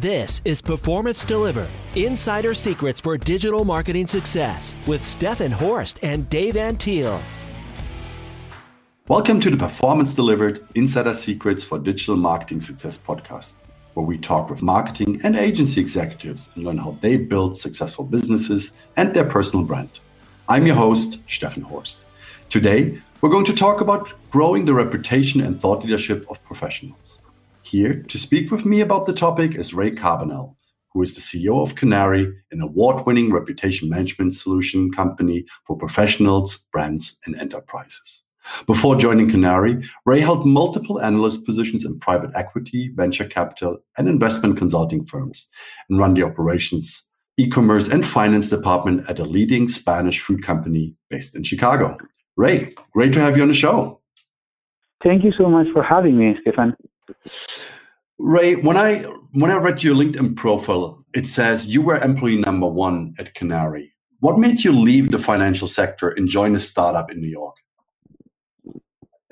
This is Performance Delivered Insider Secrets for Digital Marketing Success with Stefan Horst and Dave Antil. Welcome to the Performance Delivered Insider Secrets for Digital Marketing Success podcast, where we talk with marketing and agency executives and learn how they build successful businesses and their personal brand. I'm your host, Stefan Horst. Today, we're going to talk about growing the reputation and thought leadership of professionals. Here to speak with me about the topic is Ray Carbonell, who is the CEO of Canary, an award winning reputation management solution company for professionals, brands, and enterprises. Before joining Canary, Ray held multiple analyst positions in private equity, venture capital, and investment consulting firms and ran the operations, e commerce, and finance department at a leading Spanish food company based in Chicago. Ray, great to have you on the show. Thank you so much for having me, Stefan. Ray, when I when I read your LinkedIn profile, it says you were employee number one at Canary. What made you leave the financial sector and join a startup in New York?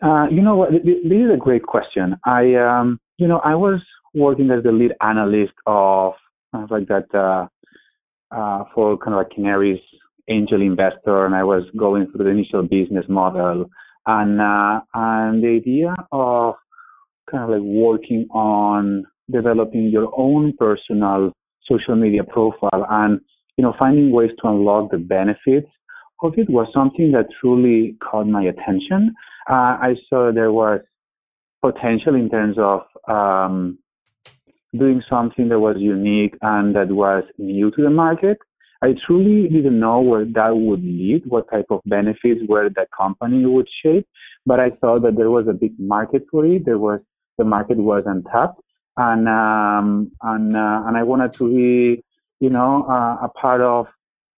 Uh, you know what? This is a great question. I, um, you know, I was working as the lead analyst of kind of like that uh, uh, for kind of like Canary's angel investor, and I was going through the initial business model, and uh, and the idea of kind of like working on developing your own personal social media profile and you know finding ways to unlock the benefits of it was something that truly caught my attention. Uh, I saw there was potential in terms of um, doing something that was unique and that was new to the market. I truly didn't know where that would lead, what type of benefits where the company would shape, but I thought that there was a big market for it. There was the market was untapped, and um, and uh, and I wanted to be, you know, uh, a part of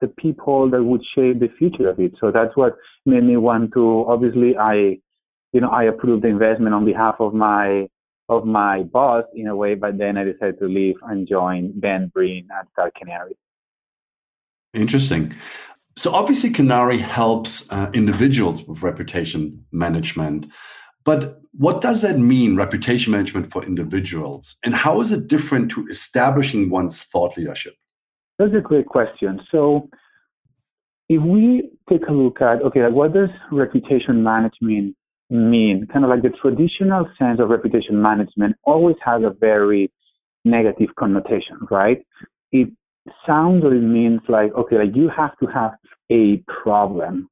the people that would shape the future of it. So that's what made me want to. Obviously, I, you know, I approved the investment on behalf of my of my boss in a way, but then I decided to leave and join Ben Breen at Star Canary. Interesting. So obviously, Canary helps uh, individuals with reputation management. But what does that mean, reputation management for individuals? And how is it different to establishing one's thought leadership? That's a great question. So, if we take a look at, okay, like what does reputation management mean? Kind of like the traditional sense of reputation management always has a very negative connotation, right? It sounds or it means like, okay, like you have to have a problem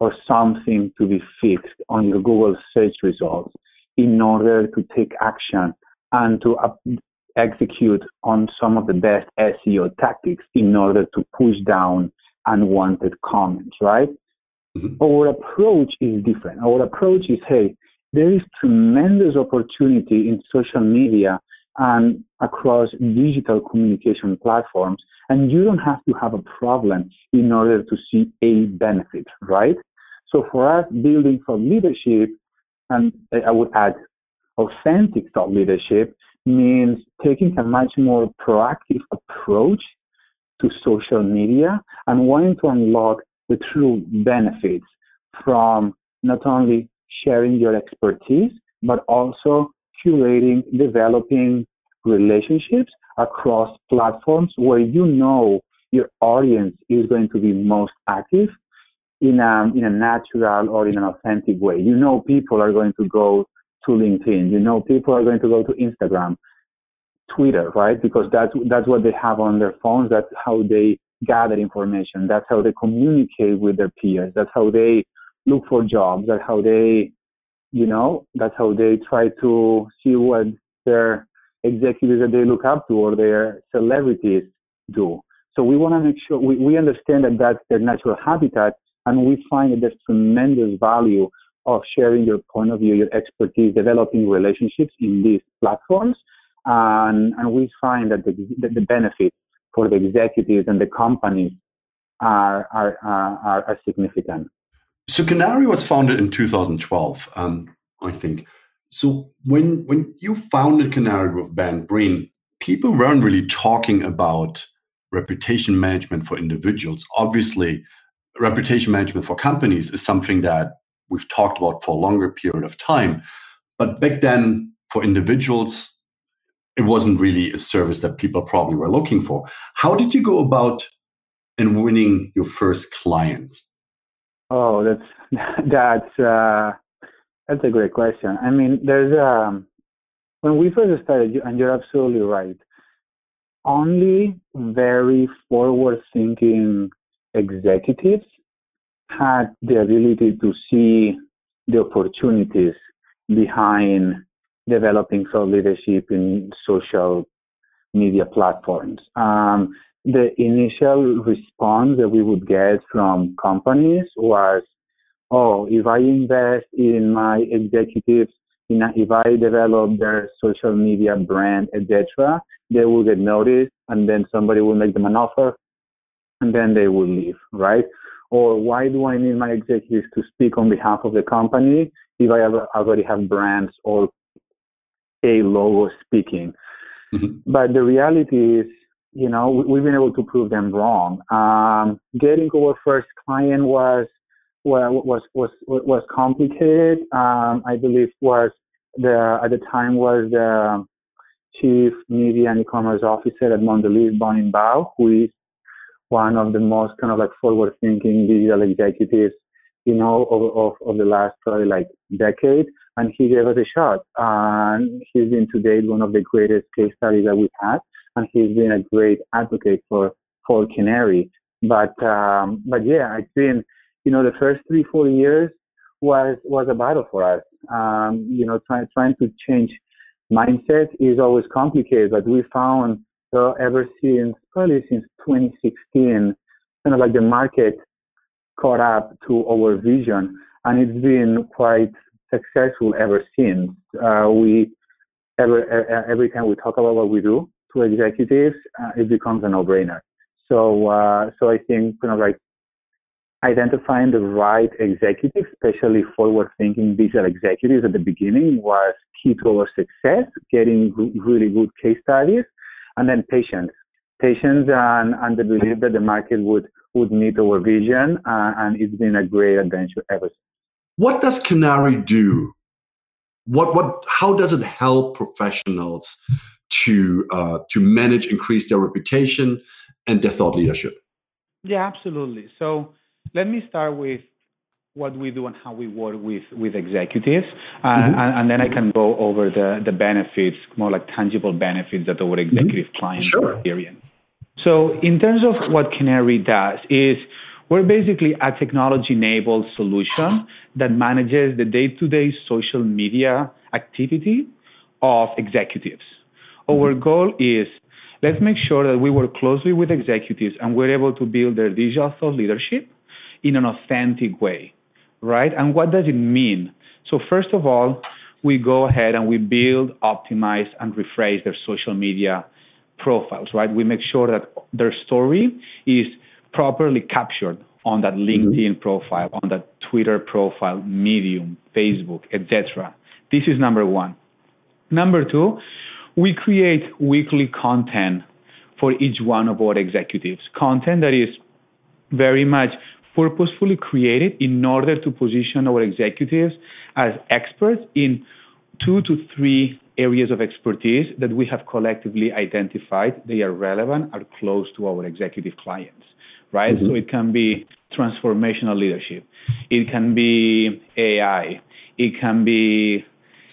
or something to be fixed on your Google search results in order to take action and to up- execute on some of the best SEO tactics in order to push down unwanted comments, right? Mm-hmm. Our approach is different. Our approach is, hey, there is tremendous opportunity in social media and across digital communication platforms, and you don't have to have a problem in order to see a benefit, right? So for us, building for leadership, and I would add authentic thought leadership, means taking a much more proactive approach to social media and wanting to unlock the true benefits from not only sharing your expertise, but also curating, developing relationships across platforms where you know your audience is going to be most active in a, in a natural or in an authentic way. You know, people are going to go to LinkedIn. You know, people are going to go to Instagram, Twitter, right? Because that's, that's what they have on their phones. That's how they gather information. That's how they communicate with their peers. That's how they look for jobs. That's how they, you know, that's how they try to see what their executives that they look up to or their celebrities do. So we want to make sure we, we understand that that's their natural habitat and we find that there's tremendous value of sharing your point of view, your expertise, developing relationships in these platforms. And, and we find that the, that the benefits for the executives and the companies are, are, are, are significant. So Canary was founded in 2012, um, I think. So when when you founded Canary with Ben Breen, people weren't really talking about reputation management for individuals. Obviously, reputation management for companies is something that we've talked about for a longer period of time. But back then, for individuals, it wasn't really a service that people probably were looking for. How did you go about in winning your first clients? Oh, that's that's uh, that's a great question. I mean, there's um, when we first started, and you're absolutely right. Only very forward-thinking executives had the ability to see the opportunities behind developing thought leadership in social media platforms. Um, the initial response that we would get from companies was, oh, if I invest in my executives, in a, if I develop their social media brand, etc., they will get noticed, and then somebody will make them an offer, and then they will leave, right? Or why do I need my executives to speak on behalf of the company if I already have brands or a logo speaking? Mm-hmm. But the reality is, you know, we've been able to prove them wrong. Um, getting our first client was was was was complicated. Um, I believe was the at the time was the chief media and e-commerce officer at Mondelez Bonin Bough, who is one of the most kind of like forward-thinking digital executives, you know, of, of, of the last probably like decade. And he gave us a shot. And he's been to date one of the greatest case studies that we've had. And he's been a great advocate for, for Canary. But, um, but yeah, it's been, you know, the first three, four years was, was a battle for us. Um, you know, trying, trying to change mindset is always complicated, but we found so ever since, probably since 2016, kind of like the market caught up to our vision, and it's been quite successful ever since. Uh, we ever every time we talk about what we do to executives, uh, it becomes a no-brainer. So uh, so I think kind of like identifying the right executives, especially forward-thinking digital executives at the beginning, was key to our success. Getting really good case studies and then patience, patience and, and the belief that the market would, would meet our vision. Uh, and it's been a great adventure ever since. What does Canary do? What, what, how does it help professionals to, uh, to manage, increase their reputation and their thought leadership? Yeah, absolutely. So let me start with what we do and how we work with, with executives. Uh, mm-hmm. and, and, then I can go over the, the benefits, more like tangible benefits that our mm-hmm. executive mm-hmm. clients sure. experience. So, in terms of what Canary does, is we're basically a technology enabled solution that manages the day to day social media activity of executives. Our goal is let's make sure that we work closely with executives and we're able to build their digital thought leadership in an authentic way right? And what does it mean? So, first of all, we go ahead and we build, optimize, and rephrase their social media profiles, right? We make sure that their story is properly captured on that mm-hmm. LinkedIn mm-hmm. profile, on that Twitter profile, Medium, Facebook, etc. This is number one. Number two, we create weekly content for each one of our executives, content that is very much purposefully created in order to position our executives as experts in two to three areas of expertise that we have collectively identified. They are relevant are close to our executive clients right? Mm-hmm. so it can be transformational leadership. It can be ai it can be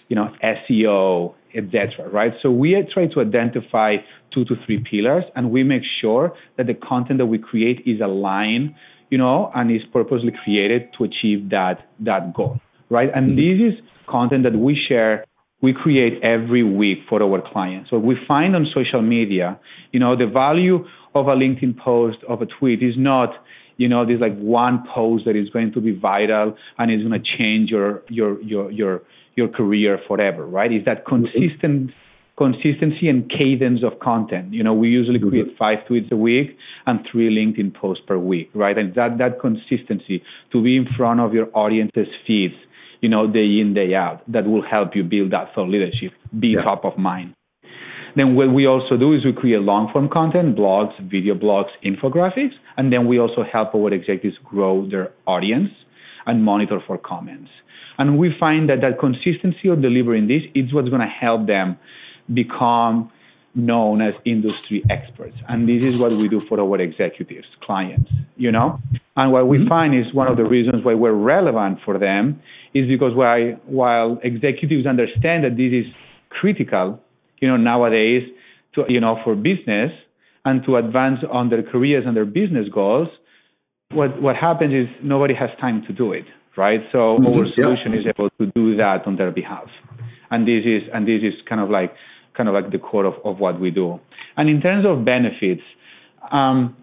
you know seo etc right so we try to identify two to three pillars and we make sure that the content that we create is aligned you know, and is purposely created to achieve that that goal, right? And mm-hmm. this is content that we share, we create every week for our clients. So we find on social media, you know, the value of a LinkedIn post, of a tweet is not, you know, this like one post that is going to be viral and is going to change your your your your your career forever, right? Is that consistent consistency and cadence of content. You know, we usually mm-hmm. create five tweets a week and three LinkedIn posts per week, right? And that that consistency to be in front of your audience's feeds, you know, day in day out, that will help you build that thought leadership, be yeah. top of mind. Then what we also do is we create long form content, blogs, video blogs, infographics, and then we also help our executives grow their audience and monitor for comments. And we find that that consistency of delivering this is what's going to help them become known as industry experts. And this is what we do for our executives, clients, you know? And what we mm-hmm. find is one of the reasons why we're relevant for them is because why, while executives understand that this is critical, you know, nowadays to, you know, for business and to advance on their careers and their business goals, what, what happens is nobody has time to do it, right? So mm-hmm. our solution yeah. is able to do that on their behalf. And this is, and this is kind of like, kind of like the core of, of what we do. And in terms of benefits, um,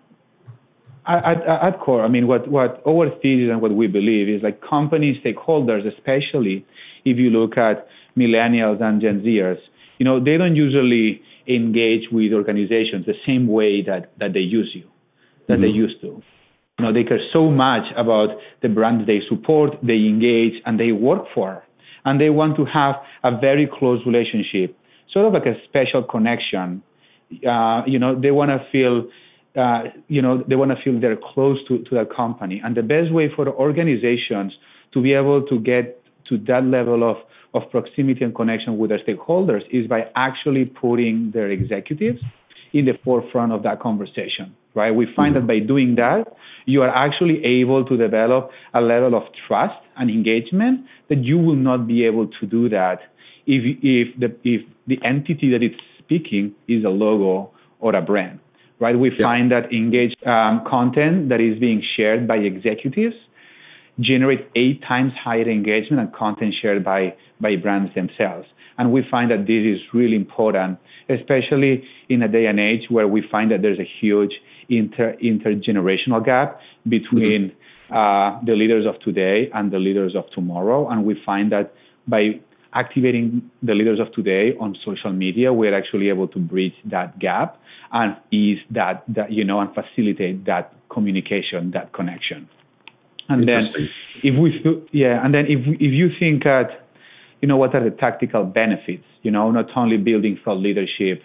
at, at, core, I mean, what, what our thesis and what we believe is like company stakeholders, especially if you look at millennials and Gen Zers, you know, they don't usually engage with organizations the same way that, that they use you, that mm-hmm. they used to. You know, they care so much about the brands they support, they engage, and they work for. And they want to have a very close relationship sort of like a special connection. Uh, you know, they want to feel, uh, you know, they want to feel they're close to, to that company. And the best way for organizations to be able to get to that level of, of proximity and connection with their stakeholders is by actually putting their executives in the forefront of that conversation, right? We find mm-hmm. that by doing that, you are actually able to develop a level of trust and engagement that you will not be able to do that if if the if the entity that it's speaking is a logo or a brand, right? We yeah. find that engaged um, content that is being shared by executives generate eight times higher engagement than content shared by by brands themselves. And we find that this is really important, especially in a day and age where we find that there's a huge inter intergenerational gap between uh, the leaders of today and the leaders of tomorrow. And we find that by activating the leaders of today on social media, we're actually able to bridge that gap and ease that, that you know, and facilitate that communication, that connection. And then if we, yeah, and then if, if you think at, you know, what are the tactical benefits, you know, not only building thought leadership,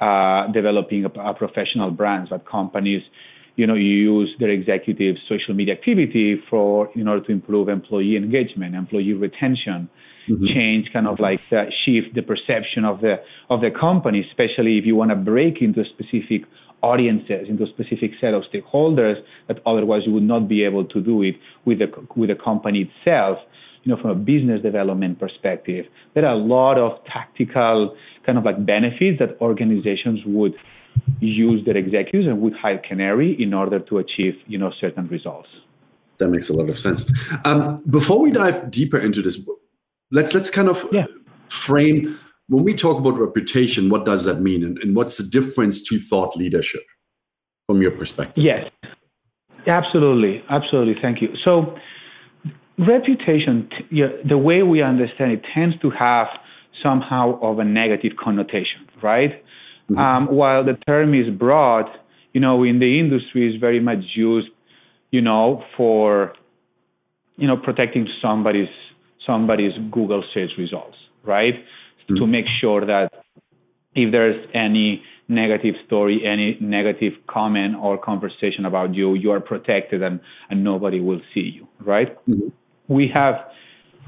uh, developing a, a professional brands, but companies, you know, use their executive social media activity for in order to improve employee engagement, employee retention, mm-hmm. change, kind of like uh, shift the perception of the of the company, especially if you want to break into specific audiences, into a specific set of stakeholders that otherwise you would not be able to do it with the with the company itself. You know, from a business development perspective, there are a lot of tactical kind of like benefits that organizations would use their executives and would hire Canary in order to achieve, you know, certain results. That makes a lot of sense. Um, before we dive deeper into this, let's let's kind of yeah. frame when we talk about reputation what does that mean and, and what's the difference to thought leadership from your perspective yes absolutely absolutely thank you so reputation the way we understand it tends to have somehow of a negative connotation right mm-hmm. um, while the term is broad you know in the industry is very much used you know for you know protecting somebody's somebody's Google search results, right? Mm-hmm. To make sure that if there's any negative story, any negative comment or conversation about you, you are protected and, and nobody will see you, right? Mm-hmm. We have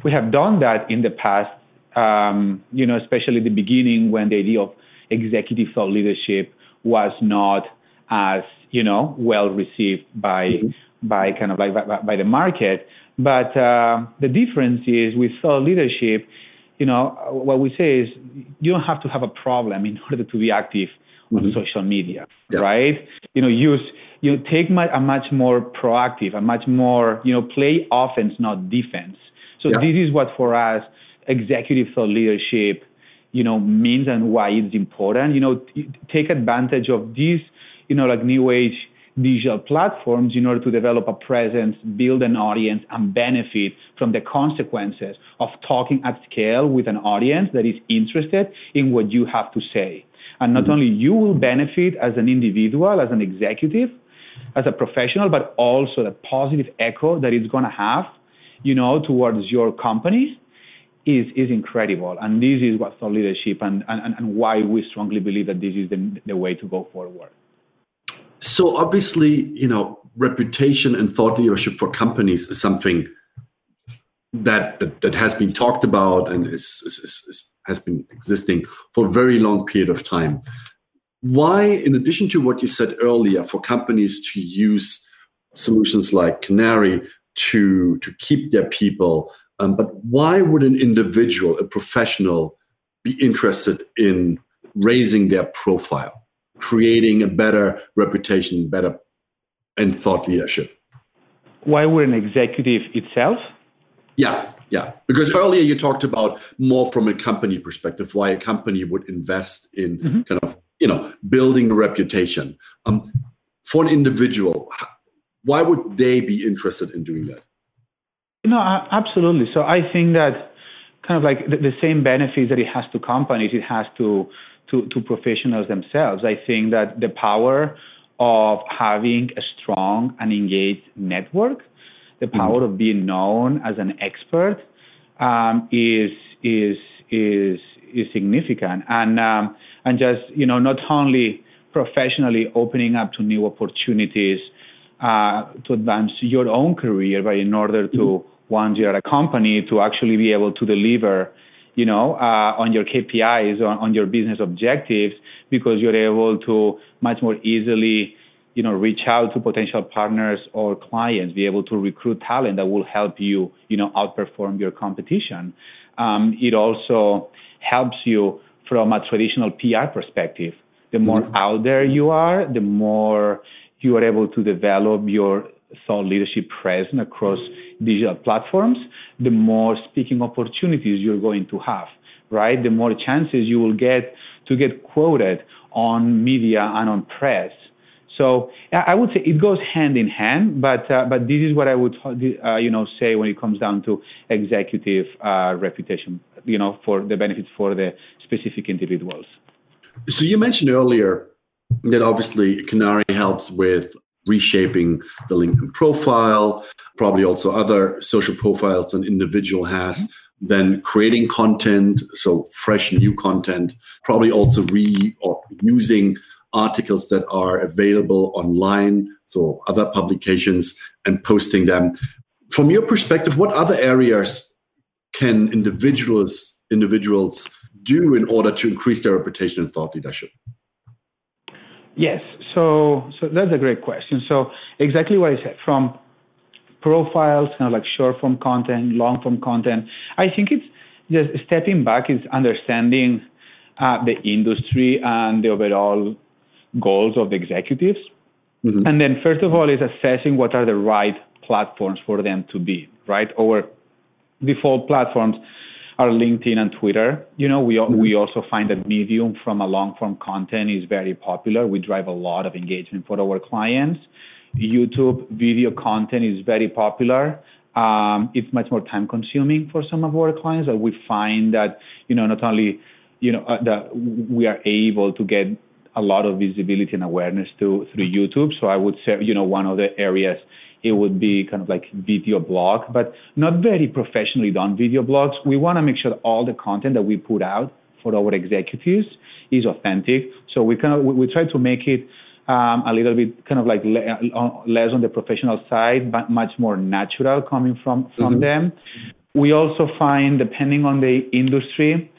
we have done that in the past, um, you know, especially the beginning when the idea of executive thought leadership was not as you know well received by mm-hmm. by kind of like by, by the market. But uh, the difference is with thought leadership, you know, what we say is you don't have to have a problem in order to be active mm-hmm. on social media, yeah. right? You know, use you know, take my, a much more proactive, a much more you know, play offense, not defense. So yeah. this is what for us executive thought leadership, you know, means and why it's important. You know, take advantage of these, you know, like new age digital platforms in order to develop a presence, build an audience, and benefit from the consequences of talking at scale with an audience that is interested in what you have to say. And not mm-hmm. only you will benefit as an individual, as an executive, as a professional, but also the positive echo that it's going to have, you know, towards your company is is incredible. And this is what thought leadership and, and, and why we strongly believe that this is the, the way to go forward. So obviously, you know, reputation and thought leadership for companies is something that that, that has been talked about and is, is, is has been existing for a very long period of time. Why, in addition to what you said earlier, for companies to use solutions like Canary to to keep their people, um, but why would an individual, a professional, be interested in raising their profile, creating a better reputation, better and thought leadership? Why would an executive itself? Yeah, yeah. Because earlier you talked about more from a company perspective, why a company would invest in mm-hmm. kind of you know building a reputation. Um, for an individual, why would they be interested in doing that? No, absolutely. So I think that kind of like the, the same benefits that it has to companies, it has to, to, to professionals themselves. I think that the power of having a strong and engaged network, the power of being known as an expert, um, is is is is significant, and um, and just you know not only professionally opening up to new opportunities uh, to advance your own career, but in order to mm-hmm. once you're at a company to actually be able to deliver you know, uh, on your KPIs, on, on your business objectives, because you're able to much more easily, you know, reach out to potential partners or clients, be able to recruit talent that will help you, you know, outperform your competition. Um, it also helps you from a traditional PR perspective. The more mm-hmm. out there you are, the more you are able to develop your thought leadership presence across digital platforms, the more speaking opportunities you're going to have, right? The more chances you will get to get quoted on media and on press. So I would say it goes hand in hand, but uh, but this is what I would uh, you know say when it comes down to executive uh, reputation, you know, for the benefits for the specific individuals. So you mentioned earlier that obviously Canary helps with reshaping the LinkedIn profile, probably also other social profiles an individual has, mm-hmm. then creating content, so fresh new content, probably also re or using articles that are available online, so other publications, and posting them. From your perspective, what other areas can individuals individuals do in order to increase their reputation and thought leadership? Yes. So, so that's a great question. So exactly what I said from profiles, kind of like short form content, long form content. I think it's just stepping back is understanding uh, the industry and the overall goals of the executives. Mm-hmm. And then first of all is assessing what are the right platforms for them to be, right? Our default platforms are LinkedIn and Twitter. You know, we mm-hmm. we also find that Medium from a long form content is very popular. We drive a lot of engagement for our clients. YouTube video content is very popular. Um, it's much more time consuming for some of our clients, but we find that you know not only you know uh, that we are able to get a lot of visibility and awareness to through YouTube. So I would say you know one of the areas it would be kind of like video blog, but not very professionally done video blogs. We want to make sure all the content that we put out for our executives is authentic. So we kind of we, we try to make it um, a little bit kind of like le- less on the professional side, but much more natural coming from from mm-hmm. them. We also find, depending on the industry,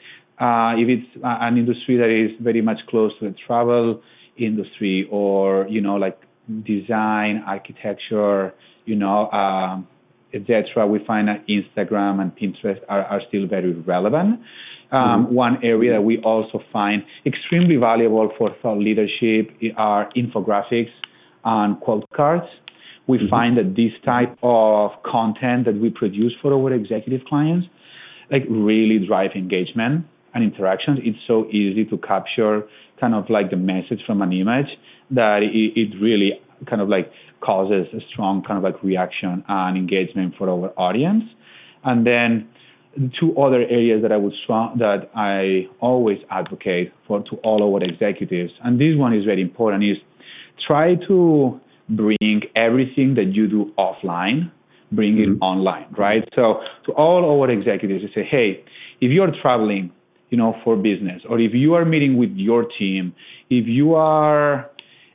uh, if it's an industry that is very much close to the travel industry or you know like design, architecture, you know, um, etc. We find that Instagram and Pinterest are, are still very relevant. Um, mm-hmm. One area that we also find extremely valuable for thought leadership are infographics and quote cards. We mm-hmm. find that this type of content that we produce for our executive clients, like really drive engagement and interactions. It's so easy to capture kind of like the message from an image that it, it really kind of like causes a strong kind of like reaction and engagement for our audience. And then two other areas that I would strong, that I always advocate for to all our executives, and this one is very important, is try to bring everything that you do offline, bring mm-hmm. it online, right? So to all our executives, I say, hey, if you're traveling, you know, for business, or if you are meeting with your team, if you are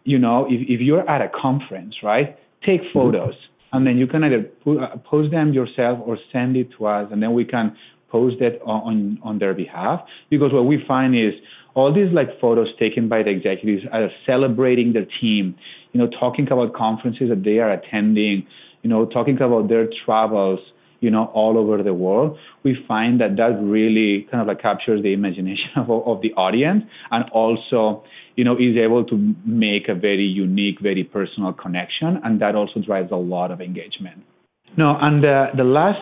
you know, if, if you're at a conference, right, take mm-hmm. photos. And then you can either uh, post them yourself or send it to us, and then we can post that on, on their behalf because what we find is all these like photos taken by the executives are celebrating their team, you know, talking about conferences that they are attending, you know, talking about their travels, you know, all over the world, we find that that really kind of like captures the imagination of, of the audience and also, you know, is able to make a very unique, very personal connection. And that also drives a lot of engagement. No, and the, the last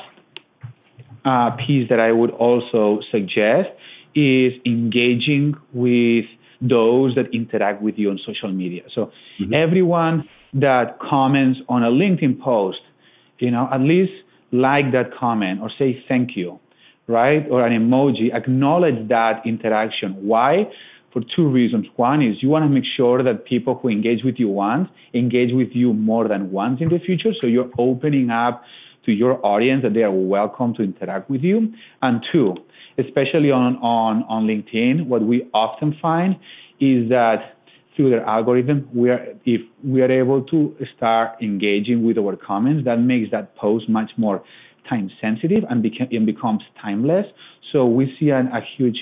uh, piece that I would also suggest is engaging with those that interact with you on social media. So mm-hmm. everyone that comments on a LinkedIn post, you know, at least like that comment or say thank you, right? Or an emoji, acknowledge that interaction. Why? For two reasons. One is you want to make sure that people who engage with you once engage with you more than once in the future. So you're opening up to your audience that they are welcome to interact with you. And two, especially on, on, on LinkedIn, what we often find is that through their algorithm, we are, if we are able to start engaging with our comments, that makes that post much more time sensitive and, beca- and becomes timeless. So we see an, a huge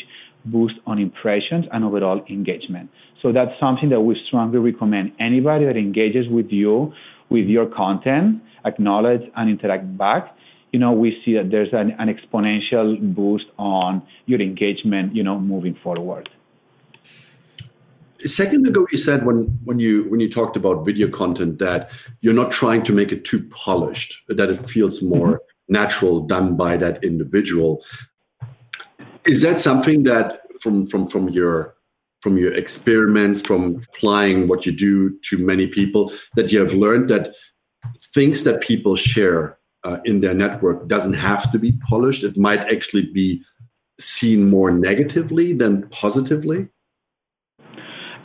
boost on impressions and overall engagement. So that's something that we strongly recommend. Anybody that engages with you, with your content, acknowledge and interact back, you know, we see that there's an, an exponential boost on your engagement, you know, moving forward second ago you said when when you when you talked about video content that you're not trying to make it too polished that it feels more mm-hmm. natural done by that individual. Is that something that from from from your from your experiments from applying what you do to many people that you have learned that things that people share uh, in their network doesn't have to be polished? It might actually be seen more negatively than positively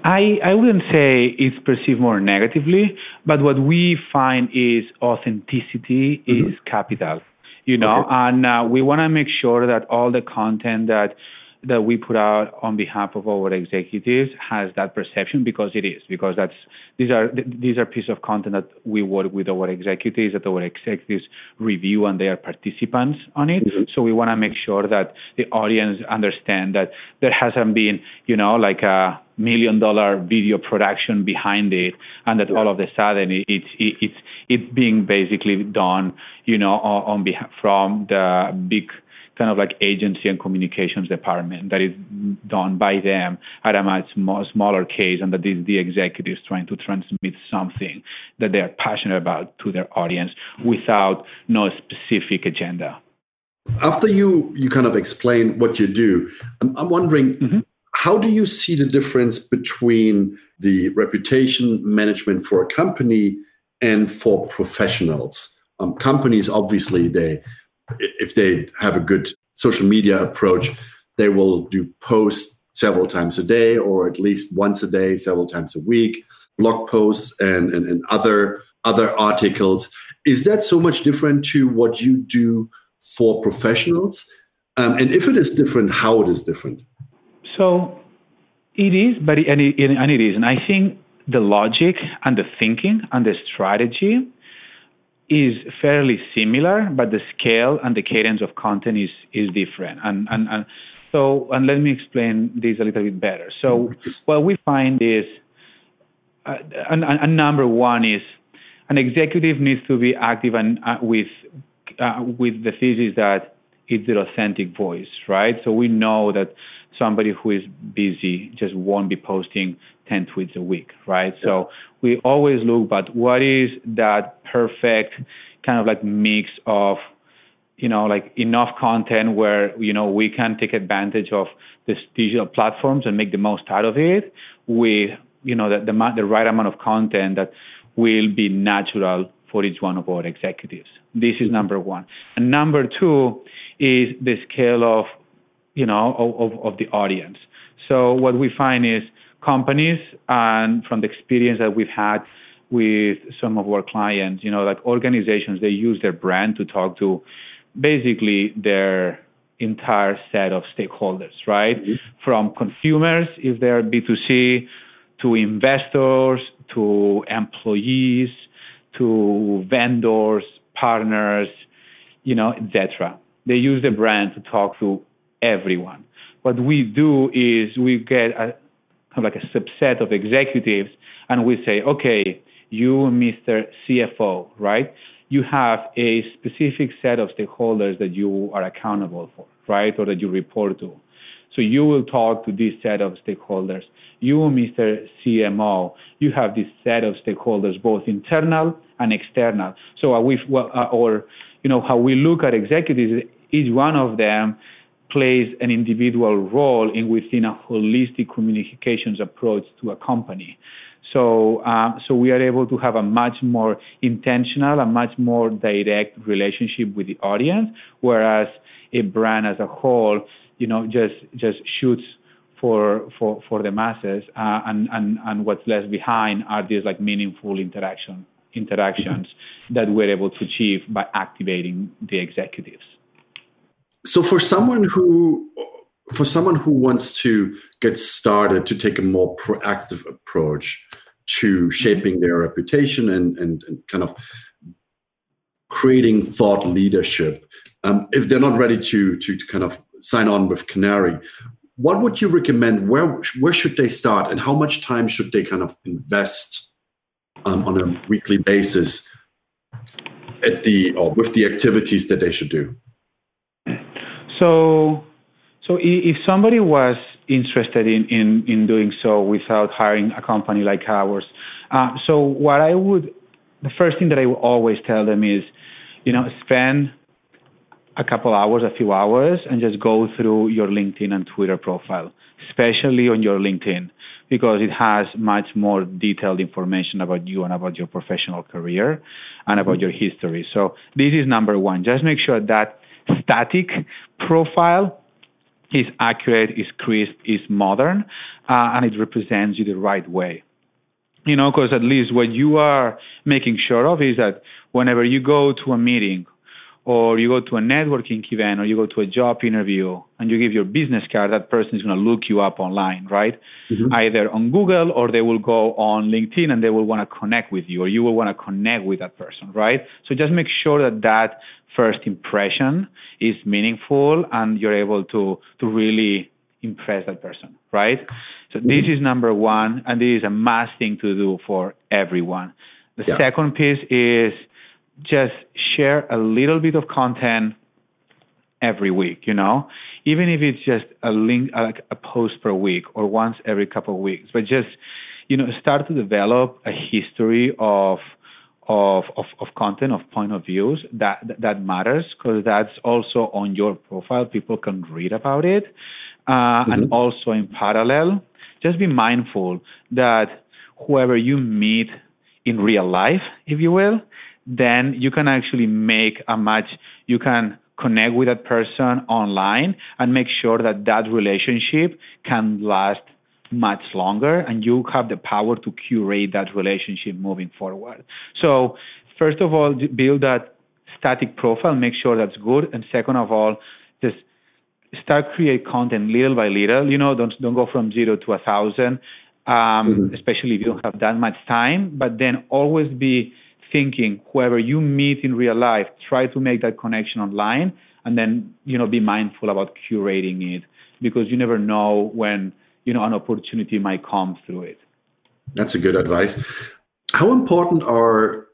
I, I wouldn't say it's perceived more negatively, but what we find is authenticity mm-hmm. is capital, you know, okay. and uh, we want to make sure that all the content that that we put out on behalf of our executives has that perception because it is because that's these are these are pieces of content that we work with our executives that our executives review and they are participants on it mm-hmm. so we want to make sure that the audience understand that there hasn't been you know like a million dollar video production behind it and that yeah. all of a sudden it, it, it, it's it's being basically done you know on, on behalf from the big kind of like agency and communications department that is done by them at a much more smaller case and that is the executives trying to transmit something that they are passionate about to their audience without no specific agenda after you you kind of explain what you do i'm, I'm wondering mm-hmm. How do you see the difference between the reputation management for a company and for professionals um, companies obviously they if they have a good social media approach, they will do posts several times a day or at least once a day, several times a week, blog posts and, and, and other other articles. Is that so much different to what you do for professionals? Um, and if it is different, how it is different? So it is, but it, and, it, and it is. And I think the logic and the thinking and the strategy is fairly similar, but the scale and the cadence of content is is different. And and, and so and let me explain this a little bit better. So what we find is, uh, and, and number one is, an executive needs to be active and uh, with uh, with the thesis that it's their authentic voice, right? So we know that somebody who is busy just won't be posting 10 tweets a week, right? So we always look at what is that perfect kind of like mix of, you know, like enough content where, you know, we can take advantage of these digital platforms and make the most out of it with, you know, the, the, the right amount of content that will be natural for each one of our executives. This is mm-hmm. number one. And number two is the scale of, you know, of, of the audience. So what we find is companies and from the experience that we've had with some of our clients, you know, like organizations, they use their brand to talk to basically their entire set of stakeholders, right? Mm-hmm. From consumers, if they're B2C, to investors, to employees, to vendors, partners, you know, etc. they use the brand to talk to everyone. What we do is we get a like a subset of executives and we say, okay, you, Mr. CFO, right? You have a specific set of stakeholders that you are accountable for, right? Or that you report to. So you will talk to this set of stakeholders. You, Mr. CMO, you have this set of stakeholders, both internal and external. So we, well, uh, or you know, how we look at executives, each one of them plays an individual role in within a holistic communications approach to a company. So, uh, so we are able to have a much more intentional, a much more direct relationship with the audience, whereas a brand as a whole, you know, just just shoots for for for the masses, uh, and and and what's left behind are these like meaningful interaction interactions that we're able to achieve by activating the executives. So for someone who for someone who wants to get started to take a more proactive approach to shaping their reputation and, and, and kind of creating thought leadership, um, if they're not ready to, to, to kind of sign on with Canary, what would you recommend? Where where should they start, and how much time should they kind of invest um, on a weekly basis at the or with the activities that they should do? So, so if somebody was interested in, in, in doing so without hiring a company like ours, uh, so what I would, the first thing that I would always tell them is, you know, spend a couple hours, a few hours, and just go through your LinkedIn and Twitter profile, especially on your LinkedIn, because it has much more detailed information about you and about your professional career and about your history. So this is number one. Just make sure that static profile is accurate, is crisp, is modern, uh, and it represents you the right way. You know, because at least what you are making sure of is that whenever you go to a meeting or you go to a networking event or you go to a job interview and you give your business card, that person is going to look you up online, right? Mm-hmm. Either on Google or they will go on LinkedIn and they will want to connect with you or you will want to connect with that person, right? So just make sure that that first impression is meaningful and you're able to, to really impress that person, right? So mm-hmm. this is number one and this is a must thing to do for everyone. The yeah. second piece is just share a little bit of content every week, you know, even if it's just a link, like a post per week or once every couple of weeks, but just, you know, start to develop a history of, of, of, of content, of point of views that, that matters because that's also on your profile. People can read about it. Uh, mm-hmm. And also in parallel, just be mindful that whoever you meet in real life, if you will, then you can actually make a match. You can connect with that person online and make sure that that relationship can last much longer and you have the power to curate that relationship moving forward. So, first of all, build that static profile, make sure that's good. And second of all, just start create content little by little. You know, don't don't go from zero to a thousand, um, mm-hmm. especially if you don't have that much time. But then always be thinking whoever you meet in real life try to make that connection online and then you know be mindful about curating it because you never know when you know an opportunity might come through it. That's a good advice. How important are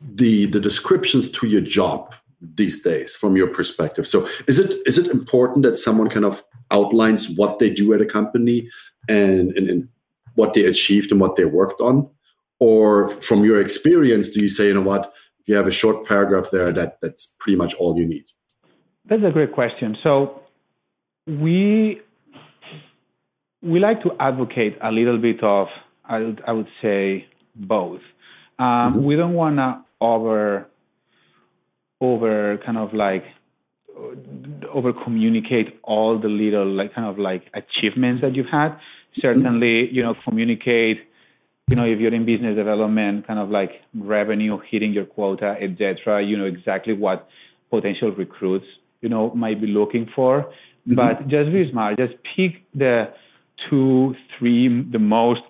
the the descriptions to your job these days from your perspective? So is it is it important that someone kind of outlines what they do at a company and, and, and what they achieved and what they worked on or from your experience do you say you know what? If you have a short paragraph there that that's pretty much all you need? That's a great question. So we we like to advocate a little bit of i would, I would say both. Um, mm-hmm. we don't want to over over kind of like over communicate all the little like kind of like achievements that you've had. Certainly mm-hmm. you know communicate you know, if you're in business development, kind of like revenue hitting your quota, etc., you know exactly what potential recruits, you know, might be looking for. Mm-hmm. But just be smart. Just pick the two, three, the most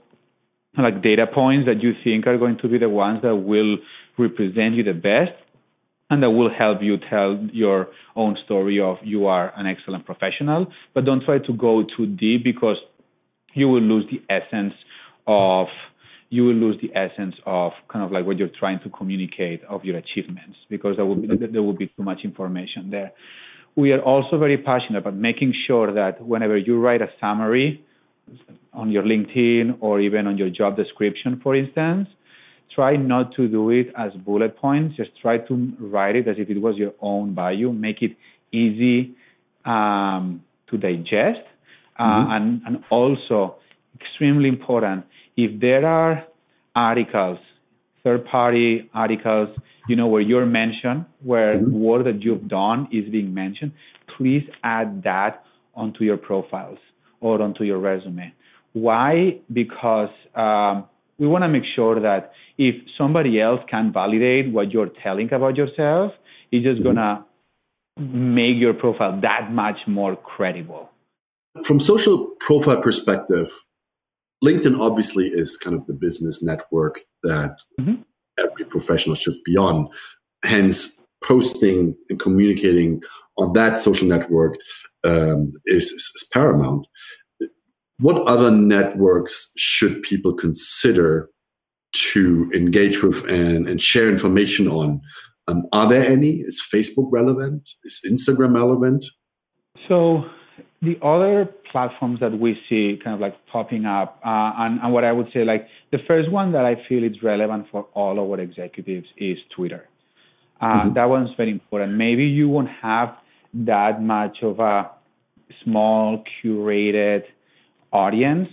like data points that you think are going to be the ones that will represent you the best and that will help you tell your own story of you are an excellent professional. But don't try to go too deep because you will lose the essence of you will lose the essence of kind of like what you're trying to communicate of your achievements because there will be there will be too much information there. We are also very passionate about making sure that whenever you write a summary on your LinkedIn or even on your job description, for instance, try not to do it as bullet points. Just try to write it as if it was your own bio. Make it easy um, to digest, uh, mm-hmm. and and also extremely important if there are articles, third-party articles, you know, where you're mentioned, where mm-hmm. work that you've done is being mentioned, please add that onto your profiles or onto your resume. Why? Because um, we want to make sure that if somebody else can validate what you're telling about yourself, it's just mm-hmm. gonna make your profile that much more credible. From social profile perspective, LinkedIn obviously is kind of the business network that mm-hmm. every professional should be on. Hence, posting and communicating on that social network um, is, is, paramount. What other networks should people consider to engage with and, and share information on? Um, are there any? Is Facebook relevant? Is Instagram relevant? So the other platforms that we see kind of like popping up, uh, and, and, what I would say, like the first one that I feel is relevant for all our executives is Twitter. Uh, mm-hmm. That one's very important. Maybe you won't have that much of a small curated audience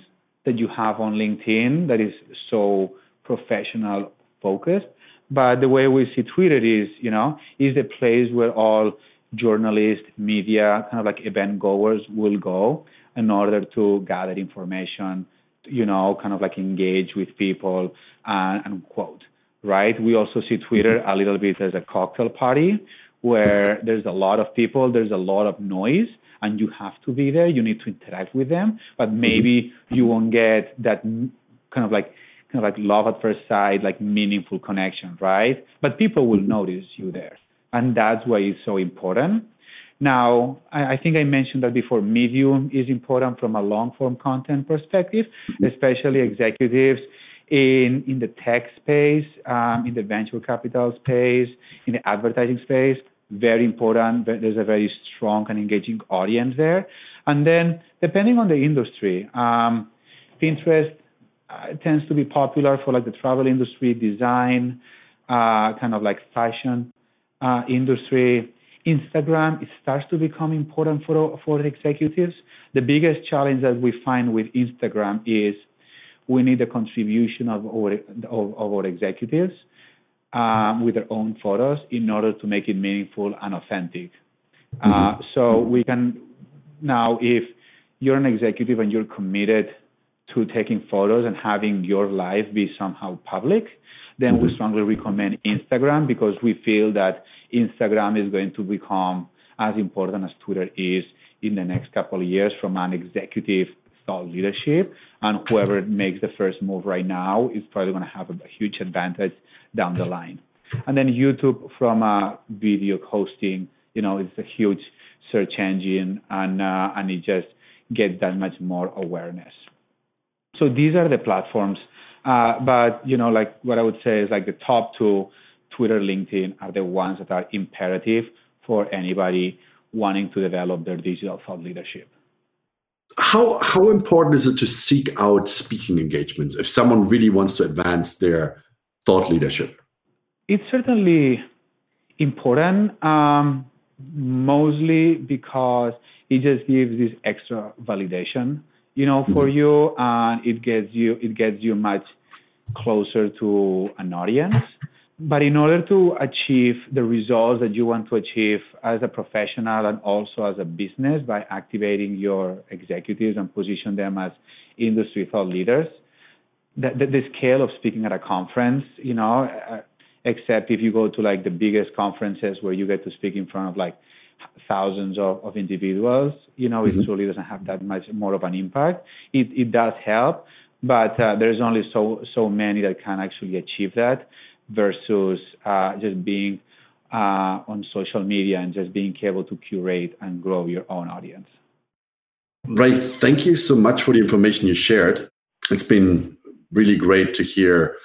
that you have on LinkedIn that is so professional focused. But the way we see Twitter is, you know, is the place where all journalists, media, kind of like event goers will go in order to gather information, you know, kind of like engage with people and, and quote, right? We also see Twitter mm-hmm. a little bit as a cocktail party where there's a lot of people, there's a lot of noise, and you have to be there. You need to interact with them, but mm-hmm. maybe you won't get that kind of like kind of like love at first sight, like meaningful connection, right? But people will mm-hmm. notice you there and that's why it's so important. Now, I, I, think I mentioned that before. Medium is important from a long form content perspective, especially executives in in the tech space, um, in the venture capital space, in the advertising space. Very important. There's a very strong and engaging audience there. And then, depending on the industry, um, Pinterest uh, tends to be popular for like the travel industry, design, uh, kind of like fashion uh, industry, Instagram it starts to become important for for executives. The biggest challenge that we find with Instagram is we need the contribution of our of, of our executives um, with their own photos in order to make it meaningful and authentic. Uh, mm-hmm. so we can now, if you're an executive and you're committed to taking photos and having your life be somehow public, then we mm-hmm. strongly recommend Instagram because we feel that Instagram is going to become as important as Twitter is in the next couple of years from an executive thought leadership. And whoever makes the first move right now is probably going to have a huge advantage down the line. And then YouTube from a video hosting, you know, it's a huge search engine and uh, and it just gets that much more awareness. So these are the platforms uh, but you know, like what I would say is like the top two, Twitter, LinkedIn, are the ones that are imperative for anybody wanting to develop their digital thought leadership. How how important is it to seek out speaking engagements if someone really wants to advance their thought leadership? It's certainly important, um, mostly because it just gives this extra validation you know, for mm-hmm. you, and it gets you it gets you much closer to an audience. But in order to achieve the results that you want to achieve as a professional and also as a business by activating your executives and position them as industry thought leaders, the, the, the scale of speaking at a conference, you know, uh, except if you go to like the biggest conferences where you get to speak in front of like thousands of, of individuals, you know, mm-hmm. it truly doesn't have that much more of an impact. It, it does help, but uh, there's only so so many that can actually achieve that versus uh, just being uh, on social media and just being able to curate and grow your own audience. Right. Thank you so much for the information you shared. It's been really great to hear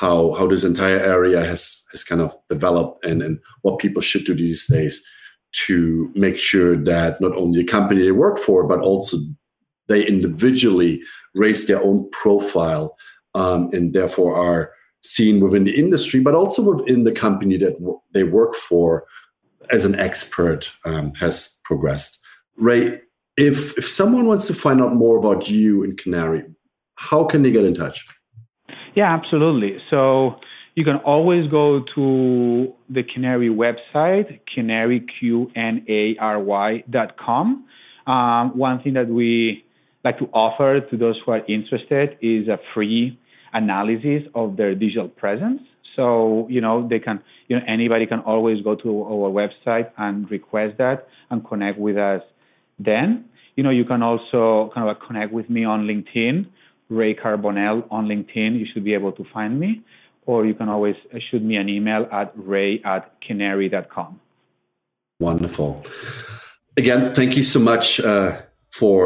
how how this entire area has has kind of developed and and what people should do these days to make sure that not only the company they work for but also they individually raise their own profile um, and therefore are seen within the industry but also within the company that w- they work for as an expert um, has progressed ray if if someone wants to find out more about you and Qnary how can they get in touch yeah, absolutely. So you can always go to the Qnary website, Qnary, Q-N-A-R-Y dot com. Um, one thing that we like to offer to those who are interested is a free analysis of their digital presence. So, you know, they can, you know, anybody can always go to our website and request that and connect with us then. You know, you can also kind of connect with me on LinkedIn Ray Carbonell on LinkedIn. You should be able to find me. Or you can always shoot me an email at ray at qnary.com. Wonderful. Again, thank you so much uh, for